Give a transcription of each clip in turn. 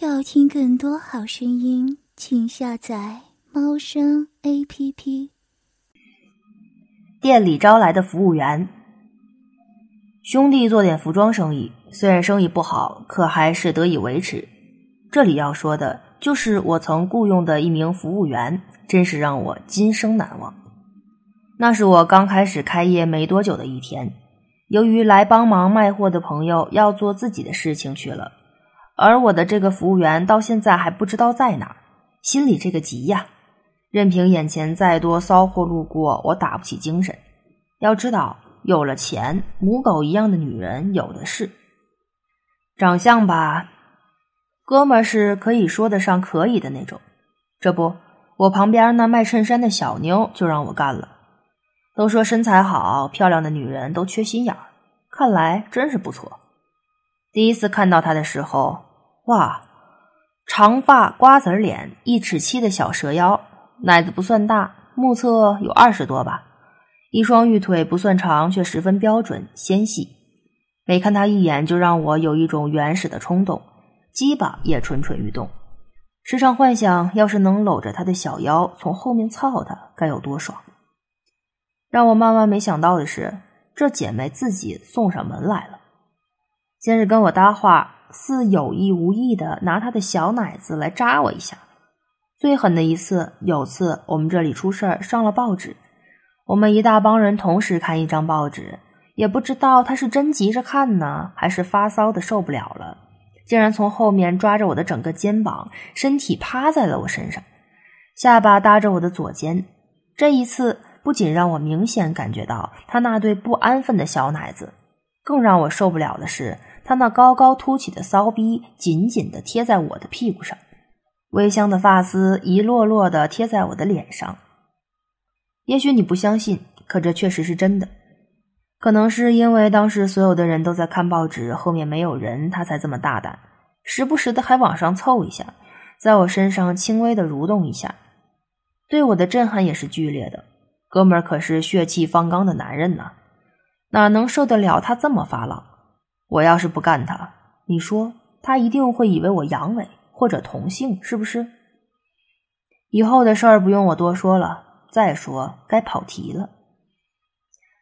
要听更多好声音，请下载猫声 A P P。店里招来的服务员，兄弟做点服装生意，虽然生意不好，可还是得以维持。这里要说的就是我曾雇佣的一名服务员，真是让我今生难忘。那是我刚开始开业没多久的一天，由于来帮忙卖货的朋友要做自己的事情去了。而我的这个服务员到现在还不知道在哪儿，心里这个急呀！任凭眼前再多骚货路过，我打不起精神。要知道，有了钱，母狗一样的女人有的是。长相吧，哥们儿是可以说得上可以的那种。这不，我旁边那卖衬衫的小妞就让我干了。都说身材好、漂亮的女人都缺心眼儿，看来真是不错。第一次看到她的时候。哇，长发瓜子脸，一尺七的小蛇腰，奶子不算大，目测有二十多吧。一双玉腿不算长，却十分标准纤细。每看她一眼，就让我有一种原始的冲动，鸡巴也蠢蠢欲动。时常幻想，要是能搂着她的小腰，从后面操她，该有多爽。让我万万没想到的是，这姐妹自己送上门来了。先是跟我搭话。似有意无意的拿他的小奶子来扎我一下，最狠的一次，有次我们这里出事儿上了报纸，我们一大帮人同时看一张报纸，也不知道他是真急着看呢，还是发骚的受不了了，竟然从后面抓着我的整个肩膀，身体趴在了我身上，下巴搭着我的左肩。这一次不仅让我明显感觉到他那对不安分的小奶子，更让我受不了的是。他那高高凸起的骚逼紧紧的贴在我的屁股上，微香的发丝一落落的贴在我的脸上。也许你不相信，可这确实是真的。可能是因为当时所有的人都在看报纸，后面没有人，他才这么大胆，时不时的还往上凑一下，在我身上轻微的蠕动一下。对我的震撼也是剧烈的。哥们儿可是血气方刚的男人呐，哪能受得了他这么发浪？我要是不干他，你说他一定会以为我阳痿或者同性，是不是？以后的事儿不用我多说了。再说该跑题了。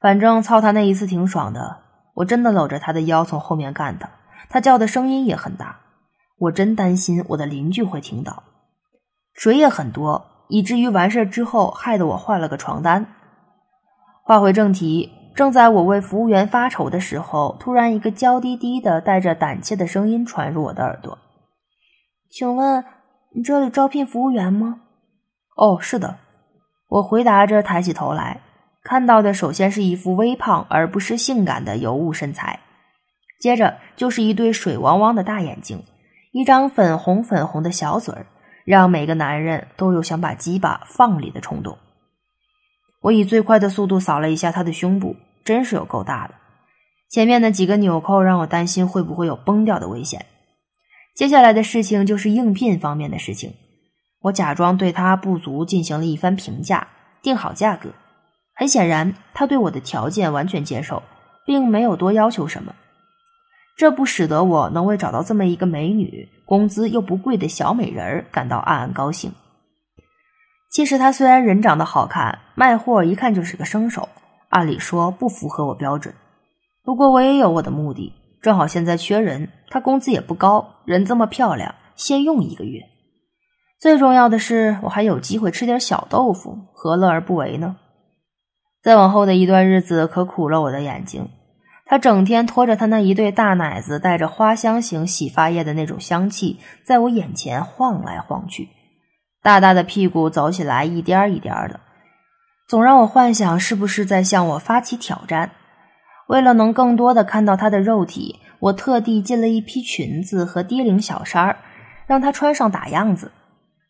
反正操他那一次挺爽的，我真的搂着他的腰从后面干他，他叫的声音也很大，我真担心我的邻居会听到。水也很多，以至于完事之后害得我换了个床单。话回正题。正在我为服务员发愁的时候，突然一个娇滴滴的、带着胆怯的声音传入我的耳朵：“请问你这里招聘服务员吗？”“哦，是的。”我回答着，抬起头来，看到的首先是一副微胖而不失性感的尤物身材，接着就是一对水汪汪的大眼睛，一张粉红粉红的小嘴儿，让每个男人都有想把鸡巴放里的冲动。我以最快的速度扫了一下他的胸部，真是有够大的。前面的几个纽扣让我担心会不会有崩掉的危险。接下来的事情就是应聘方面的事情。我假装对他不足进行了一番评价，定好价格。很显然，他对我的条件完全接受，并没有多要求什么。这不使得我能为找到这么一个美女、工资又不贵的小美人儿感到暗暗高兴。其实他虽然人长得好看，卖货一看就是个生手，按理说不符合我标准。不过我也有我的目的，正好现在缺人，他工资也不高，人这么漂亮，先用一个月。最重要的是，我还有机会吃点小豆腐，何乐而不为呢？再往后的一段日子可苦了我的眼睛，他整天拖着他那一对大奶子，带着花香型洗发液的那种香气，在我眼前晃来晃去。大大的屁股走起来一颠一颠的，总让我幻想是不是在向我发起挑战。为了能更多的看到她的肉体，我特地进了一批裙子和低领小衫儿，让她穿上打样子，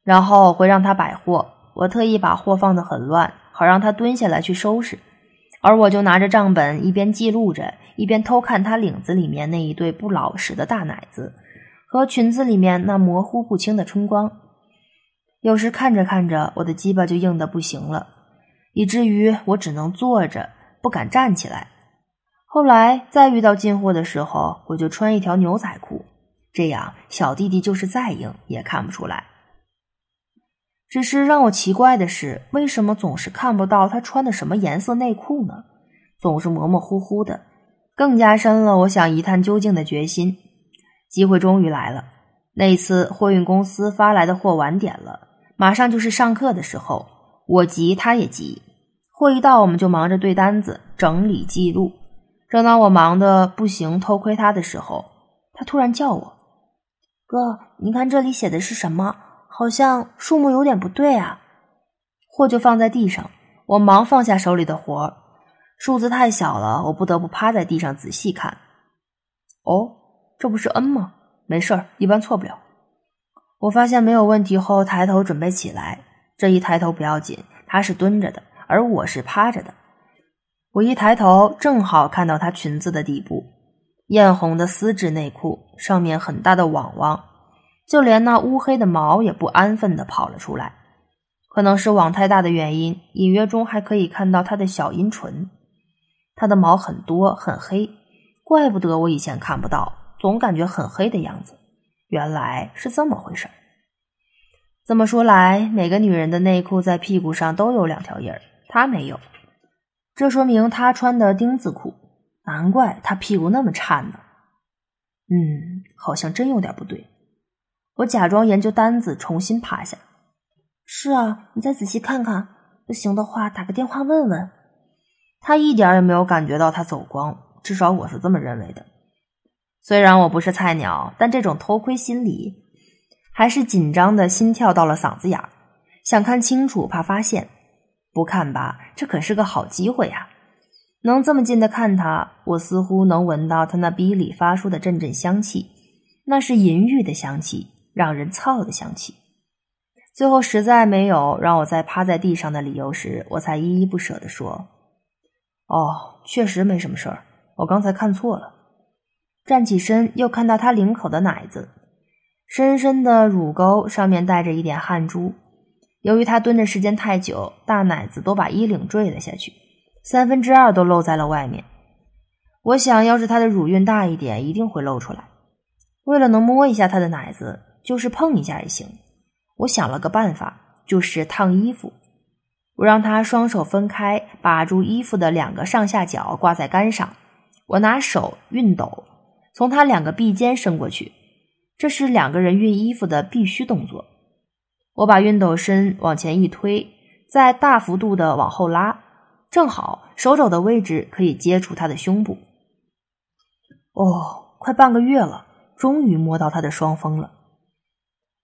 然后会让她摆货。我特意把货放得很乱，好让她蹲下来去收拾，而我就拿着账本一边记录着，一边偷看她领子里面那一对不老实的大奶子和裙子里面那模糊不清的春光。有时看着看着，我的鸡巴就硬得不行了，以至于我只能坐着，不敢站起来。后来再遇到进货的时候，我就穿一条牛仔裤，这样小弟弟就是再硬也看不出来。只是让我奇怪的是，为什么总是看不到他穿的什么颜色内裤呢？总是模模糊糊的，更加深了我想一探究竟的决心。机会终于来了，那次货运公司发来的货晚点了，马上就是上课的时候，我急他也急。货一到，我们就忙着对单子、整理记录。正当我忙得不行，偷窥他的时候，他突然叫我：“哥，你看这里写的是什么？”好像数目有点不对啊！货就放在地上，我忙放下手里的活儿数字太小了，我不得不趴在地上仔细看。哦，这不是 N 吗？没事儿，一般错不了。我发现没有问题后，抬头准备起来。这一抬头不要紧，他是蹲着的，而我是趴着的。我一抬头，正好看到她裙子的底部，艳红的丝质内裤，上面很大的网网。就连那乌黑的毛也不安分的跑了出来，可能是网太大的原因，隐约中还可以看到他的小阴唇。他的毛很多很黑，怪不得我以前看不到，总感觉很黑的样子。原来是这么回事儿。这么说来，每个女人的内裤在屁股上都有两条印儿，她没有，这说明她穿的丁字裤，难怪她屁股那么颤呢。嗯，好像真有点不对。我假装研究单子，重新趴下。是啊，你再仔细看看，不行的话打个电话问问。他一点也没有感觉到他走光，至少我是这么认为的。虽然我不是菜鸟，但这种偷窥心理还是紧张的心跳到了嗓子眼儿，想看清楚，怕发现。不看吧，这可是个好机会呀！能这么近的看他，我似乎能闻到他那逼里发出的阵阵香气，那是淫欲的香气。让人操的香气。最后实在没有让我再趴在地上的理由时，我才依依不舍地说：“哦，确实没什么事儿，我刚才看错了。”站起身，又看到他领口的奶子，深深的乳沟上面带着一点汗珠。由于他蹲的时间太久，大奶子都把衣领坠了下去，三分之二都露在了外面。我想要是他的乳晕大一点，一定会露出来。为了能摸一下他的奶子。就是碰一下也行。我想了个办法，就是烫衣服。我让他双手分开，把住衣服的两个上下角挂在杆上。我拿手熨斗，从他两个臂间伸过去。这是两个人熨衣服的必须动作。我把熨斗身往前一推，再大幅度的往后拉，正好手肘的位置可以接触他的胸部。哦，快半个月了，终于摸到他的双峰了。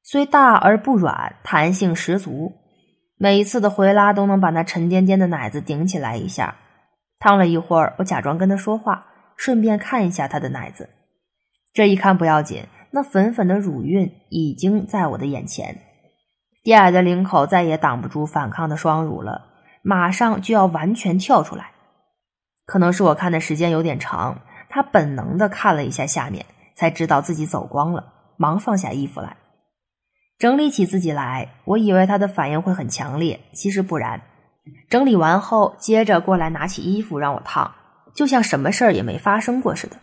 虽大而不软，弹性十足。每一次的回拉都能把那沉甸甸的奶子顶起来一下。烫了一会儿，我假装跟他说话，顺便看一下他的奶子。这一看不要紧，那粉粉的乳晕已经在我的眼前。低矮的领口再也挡不住反抗的双乳了，马上就要完全跳出来。可能是我看的时间有点长，他本能的看了一下下面，才知道自己走光了，忙放下衣服来。整理起自己来，我以为他的反应会很强烈，其实不然。整理完后，接着过来拿起衣服让我烫，就像什么事儿也没发生过似的。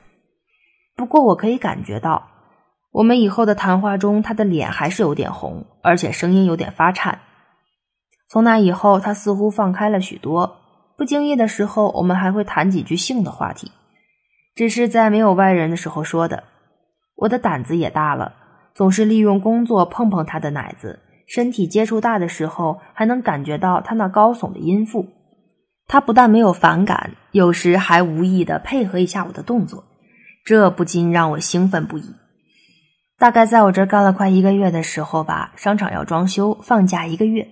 不过我可以感觉到，我们以后的谈话中，他的脸还是有点红，而且声音有点发颤。从那以后，他似乎放开了许多。不经意的时候，我们还会谈几句性的话题，只是在没有外人的时候说的。我的胆子也大了。总是利用工作碰碰他的奶子，身体接触大的时候，还能感觉到他那高耸的阴腹。他不但没有反感，有时还无意的配合一下我的动作，这不禁让我兴奋不已。大概在我这干了快一个月的时候吧，商场要装修，放假一个月，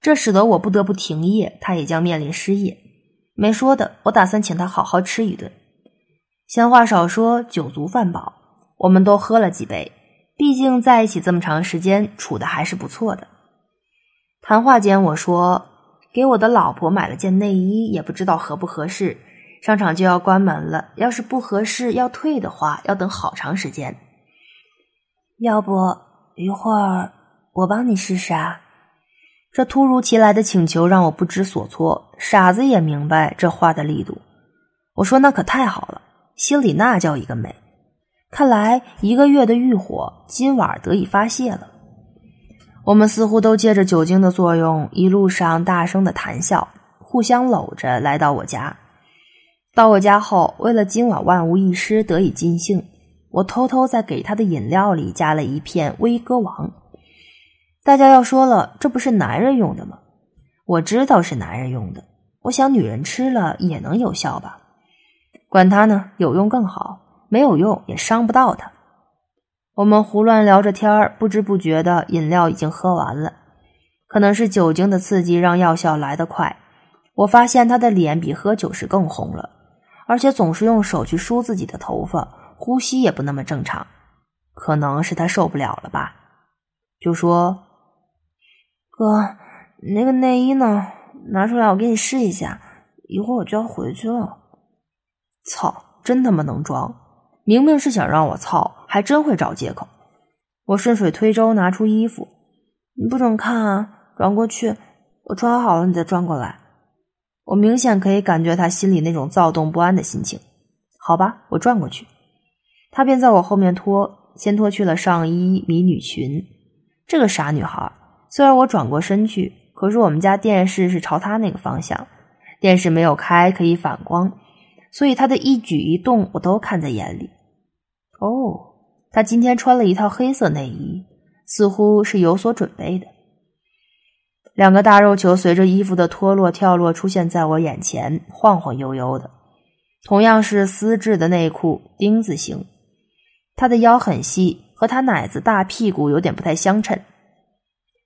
这使得我不得不停业，他也将面临失业。没说的，我打算请他好好吃一顿。闲话少说，酒足饭饱，我们都喝了几杯。毕竟在一起这么长时间，处的还是不错的。谈话间，我说：“给我的老婆买了件内衣，也不知道合不合适。商场就要关门了，要是不合适要退的话，要等好长时间。要不一会儿我帮你试试啊？”这突如其来的请求让我不知所措，傻子也明白这话的力度。我说：“那可太好了，心里那叫一个美。”看来一个月的欲火今晚得以发泄了。我们似乎都借着酒精的作用，一路上大声的谈笑，互相搂着来到我家。到我家后，为了今晚万无一失，得以尽兴，我偷偷在给他的饮料里加了一片威哥王。大家要说了，这不是男人用的吗？我知道是男人用的，我想女人吃了也能有效吧？管他呢，有用更好，没有用也伤不到他。我们胡乱聊着天儿，不知不觉的饮料已经喝完了。可能是酒精的刺激让药效来得快，我发现他的脸比喝酒时更红了，而且总是用手去梳自己的头发，呼吸也不那么正常。可能是他受不了了吧？就说：“哥，那个内衣呢？拿出来，我给你试一下。一会儿我就要回去了。”操，真他妈能装！明明是想让我操，还真会找借口。我顺水推舟拿出衣服，你不准看啊！转过去，我穿好了你再转过来。我明显可以感觉他心里那种躁动不安的心情。好吧，我转过去，他便在我后面脱，先脱去了上衣、迷你裙。这个傻女孩，虽然我转过身去，可是我们家电视是朝她那个方向，电视没有开，可以反光。所以他的一举一动我都看在眼里。哦，他今天穿了一套黑色内衣，似乎是有所准备的。两个大肉球随着衣服的脱落跳落出现在我眼前，晃晃悠悠的。同样是丝质的内裤，丁字形。他的腰很细，和他奶子大屁股有点不太相称。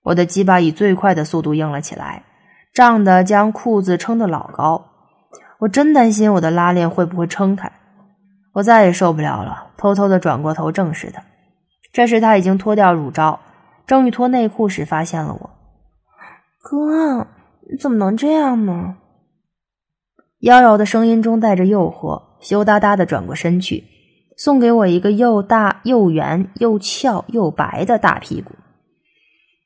我的鸡巴以最快的速度硬了起来，胀得将裤子撑得老高。我真担心我的拉链会不会撑开，我再也受不了了，偷偷的转过头正视他。这时他已经脱掉乳罩，正欲脱内裤时发现了我。哥，你怎么能这样呢？妖娆的声音中带着诱惑，羞答答的转过身去，送给我一个又大又圆又翘又白的大屁股。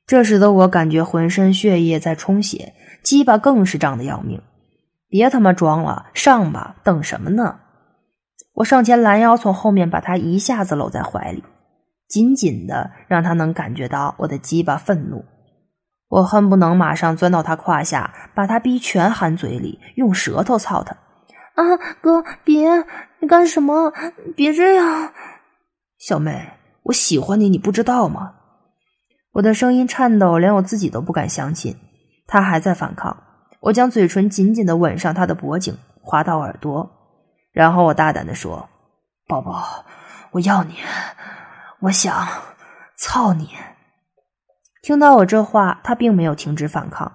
这使得我感觉浑身血液在充血，鸡巴更是胀得要命。别他妈装了，上吧！等什么呢？我上前拦腰，从后面把他一下子搂在怀里，紧紧的，让他能感觉到我的鸡巴愤怒。我恨不能马上钻到他胯下，把他逼全含嘴里，用舌头操他。啊，哥，别！你干什么？别这样！小妹，我喜欢你，你不知道吗？我的声音颤抖，连我自己都不敢相信，他还在反抗。我将嘴唇紧紧的吻上他的脖颈，滑到耳朵，然后我大胆的说：“宝宝，我要你，我想操你。”听到我这话，他并没有停止反抗。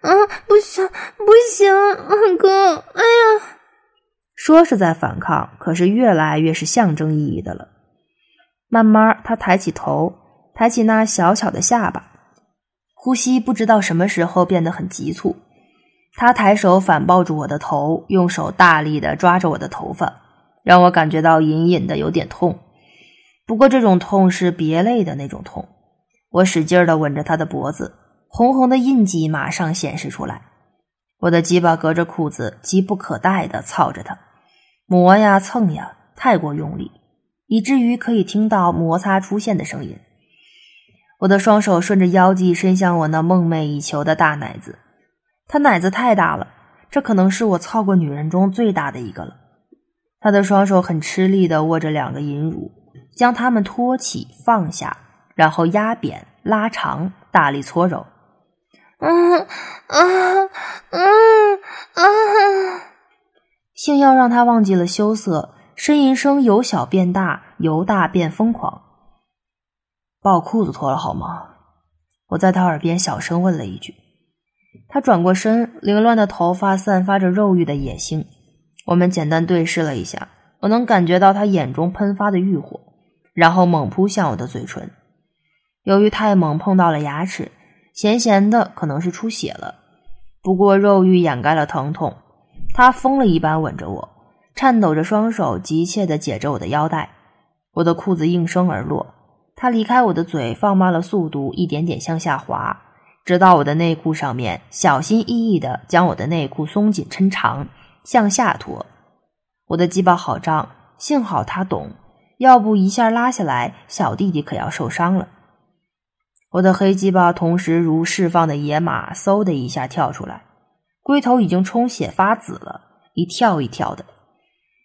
啊，不行，不行，哥，哎呀！说是在反抗，可是越来越是象征意义的了。慢慢，他抬起头，抬起那小巧的下巴，呼吸不知道什么时候变得很急促。他抬手反抱住我的头，用手大力的抓着我的头发，让我感觉到隐隐的有点痛。不过这种痛是别类的那种痛。我使劲的吻着他的脖子，红红的印记马上显示出来。我的鸡巴隔着裤子，急不可待的操着他，磨呀蹭呀，太过用力，以至于可以听到摩擦出现的声音。我的双手顺着腰际伸向我那梦寐以求的大奶子。他奶子太大了，这可能是我操过女人中最大的一个了。他的双手很吃力的握着两个银乳，将它们托起放下，然后压扁拉长，大力搓揉。嗯啊嗯啊！性药让他忘记了羞涩，呻吟声由小变大，由大变疯狂。把我裤子脱了好吗？我在他耳边小声问了一句。他转过身，凌乱的头发散发着肉欲的野性。我们简单对视了一下，我能感觉到他眼中喷发的欲火，然后猛扑向我的嘴唇。由于太猛，碰到了牙齿，咸咸的，可能是出血了。不过肉欲掩盖了疼痛。他疯了一般吻着我，颤抖着双手，急切地解着我的腰带。我的裤子应声而落，他离开我的嘴，放慢了速度，一点点向下滑。直到我的内裤上面，小心翼翼的将我的内裤松紧抻长，向下拖。我的鸡巴好胀，幸好他懂，要不一下拉下来，小弟弟可要受伤了。我的黑鸡巴同时如释放的野马，嗖的一下跳出来，龟头已经充血发紫了，一跳一跳的。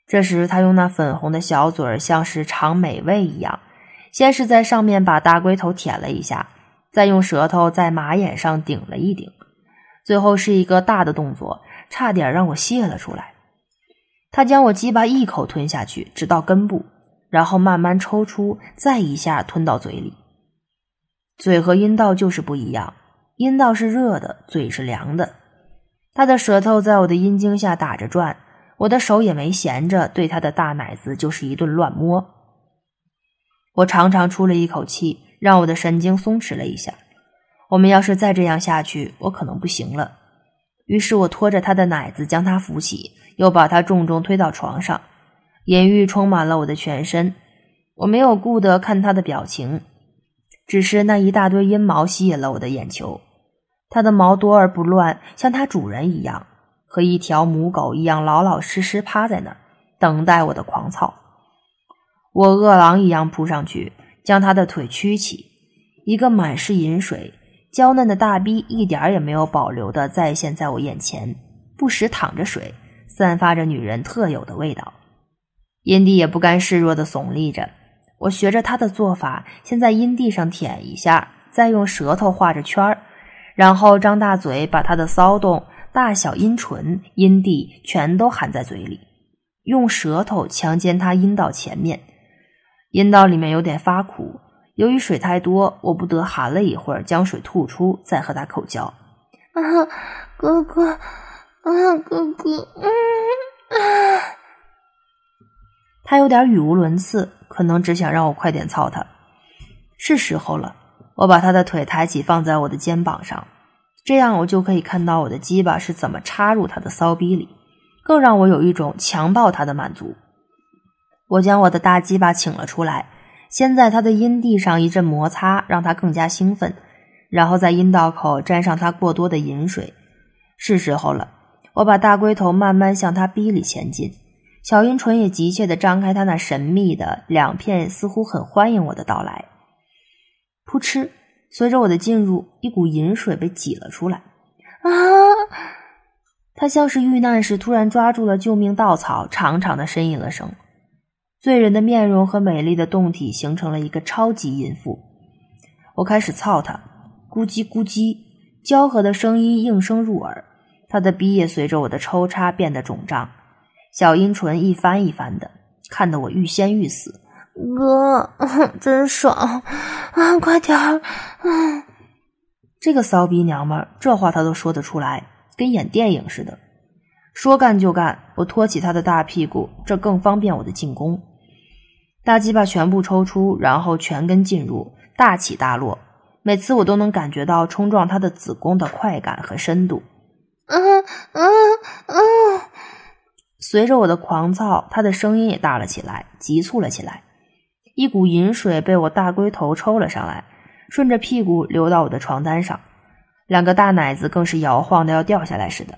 这时，他用那粉红的小嘴儿，像是尝美味一样，先是在上面把大龟头舔了一下，再用舌头在马眼上顶了一顶，最后是一个大的动作，差点让我泄了出来。他将我鸡巴一口吞下去，直到根部，然后慢慢抽出，再一下吞到嘴里。嘴和阴道就是不一样，阴道是热的，嘴是凉的。他的舌头在我的阴茎下打着转。我的手也没闲着，对他的大奶子就是一顿乱摸。我长长出了一口气，让我的神经松弛了一下。我们要是再这样下去，我可能不行了。于是我拖着他的奶子将他扶起，又把他重重推到床上。淫欲充满了我的全身，我没有顾得看他的表情，只是那一大堆阴毛吸引了我的眼球。它的毛多而不乱，像它主人一样。和一条母狗一样老老实实趴在那儿，等待我的狂草。我饿狼一样扑上去，将他的腿屈起，一个满是饮水、娇嫩的大逼一点也没有保留的再现在我眼前，不时淌着水，散发着女人特有的味道。阴蒂也不甘示弱的耸立着，我学着他的做法，先在阴蒂上舔一下，再用舌头画着圈儿，然后张大嘴把他的骚动。大小阴唇、阴蒂全都含在嘴里，用舌头强奸他阴道前面，阴道里面有点发苦，由于水太多，我不得含了一会儿，将水吐出，再和他口交。啊，哥哥，啊，哥哥，嗯啊，他有点语无伦次，可能只想让我快点操他。是时候了，我把他的腿抬起，放在我的肩膀上。这样我就可以看到我的鸡巴是怎么插入他的骚逼里，更让我有一种强暴他的满足。我将我的大鸡巴请了出来，先在他的阴蒂上一阵摩擦，让他更加兴奋，然后在阴道口沾上他过多的饮水。是时候了，我把大龟头慢慢向他逼里前进，小阴唇也急切地张开，他那神秘的两片似乎很欢迎我的到来。噗嗤。随着我的进入，一股饮水被挤了出来。啊！他像是遇难时突然抓住了救命稻草，长长的呻吟了声。醉人的面容和美丽的胴体形成了一个超级淫妇。我开始操他，咕叽咕叽，交合的声音应声入耳。他的鼻也随着我的抽插变得肿胀，小阴唇一翻一翻的，看得我欲仙欲死。哥，真爽啊！快点儿！这个骚逼娘们儿，这话她都说得出来，跟演电影似的。说干就干，我托起她的大屁股，这更方便我的进攻。大鸡巴全部抽出，然后全根进入，大起大落。每次我都能感觉到冲撞她的子宫的快感和深度。嗯嗯嗯。随着我的狂躁，他的声音也大了起来，急促了起来。一股饮水被我大龟头抽了上来，顺着屁股流到我的床单上，两个大奶子更是摇晃的要掉下来似的。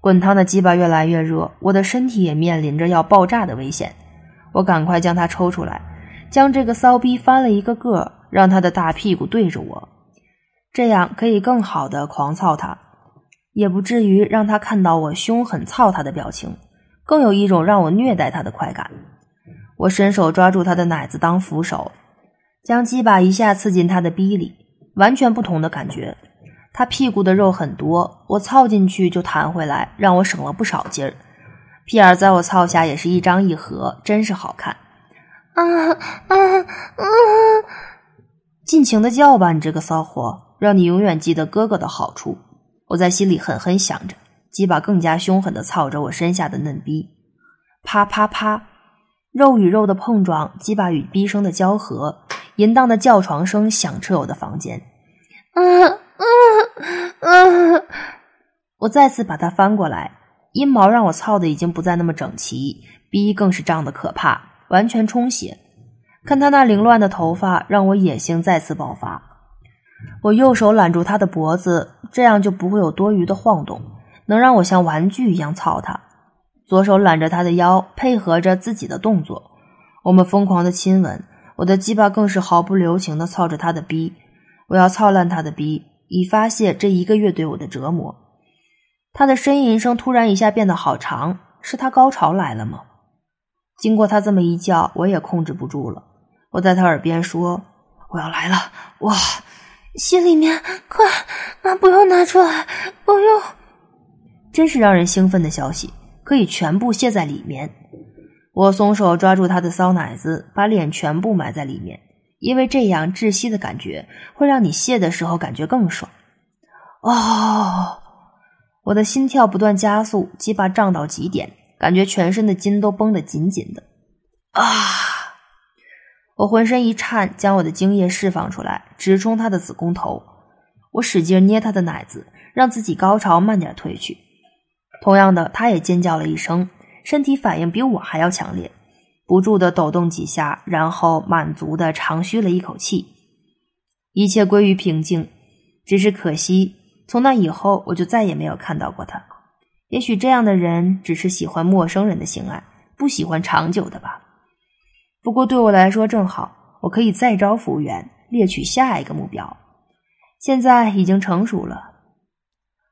滚烫的鸡巴越来越热，我的身体也面临着要爆炸的危险。我赶快将它抽出来，将这个骚逼翻了一个个，让他的大屁股对着我，这样可以更好的狂操他，也不至于让他看到我凶狠操他的表情，更有一种让我虐待他的快感。我伸手抓住他的奶子当扶手，将鸡巴一下刺进他的逼里，完全不同的感觉。他屁股的肉很多，我操进去就弹回来，让我省了不少劲儿。屁眼在我操下也是一张一合，真是好看。啊啊啊！尽情的叫吧，你这个骚货，让你永远记得哥哥的好处。我在心里狠狠想着，鸡巴更加凶狠的操着我身下的嫩逼，啪啪啪。肉与肉的碰撞，鸡巴与逼声的交合，淫荡的叫床声响彻我的房间。嗯嗯嗯！我再次把它翻过来，阴毛让我操的已经不再那么整齐，逼更是胀得可怕，完全充血。看他那凌乱的头发，让我野性再次爆发。我右手揽住他的脖子，这样就不会有多余的晃动，能让我像玩具一样操他。左手揽着他的腰，配合着自己的动作，我们疯狂的亲吻，我的鸡巴更是毫不留情的操着他的逼，我要操烂他的逼，以发泄这一个月对我的折磨。他的呻吟声突然一下变得好长，是他高潮来了吗？经过他这么一叫，我也控制不住了。我在他耳边说：“我要来了，哇，心里面快啊，不用拿出来，不用。”真是让人兴奋的消息，可以全部卸在里面。我松手抓住他的骚奶子，把脸全部埋在里面，因为这样窒息的感觉会让你泄的时候感觉更爽。哦，我的心跳不断加速，鸡巴胀到极点，感觉全身的筋都绷得紧紧的。啊！我浑身一颤，将我的精液释放出来，直冲他的子宫头。我使劲捏他的奶子，让自己高潮慢点退去。同样的，他也尖叫了一声。身体反应比我还要强烈，不住的抖动几下，然后满足的长吁了一口气，一切归于平静。只是可惜，从那以后我就再也没有看到过他。也许这样的人只是喜欢陌生人的性爱，不喜欢长久的吧。不过对我来说正好，我可以再招服务员，猎取下一个目标。现在已经成熟了。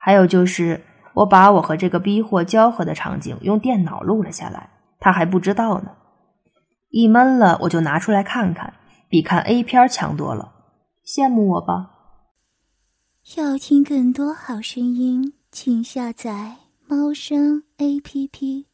还有就是。我把我和这个逼货交合的场景用电脑录了下来，他还不知道呢。一闷了，我就拿出来看看，比看 A 片强多了。羡慕我吧？要听更多好声音，请下载猫声 A P P。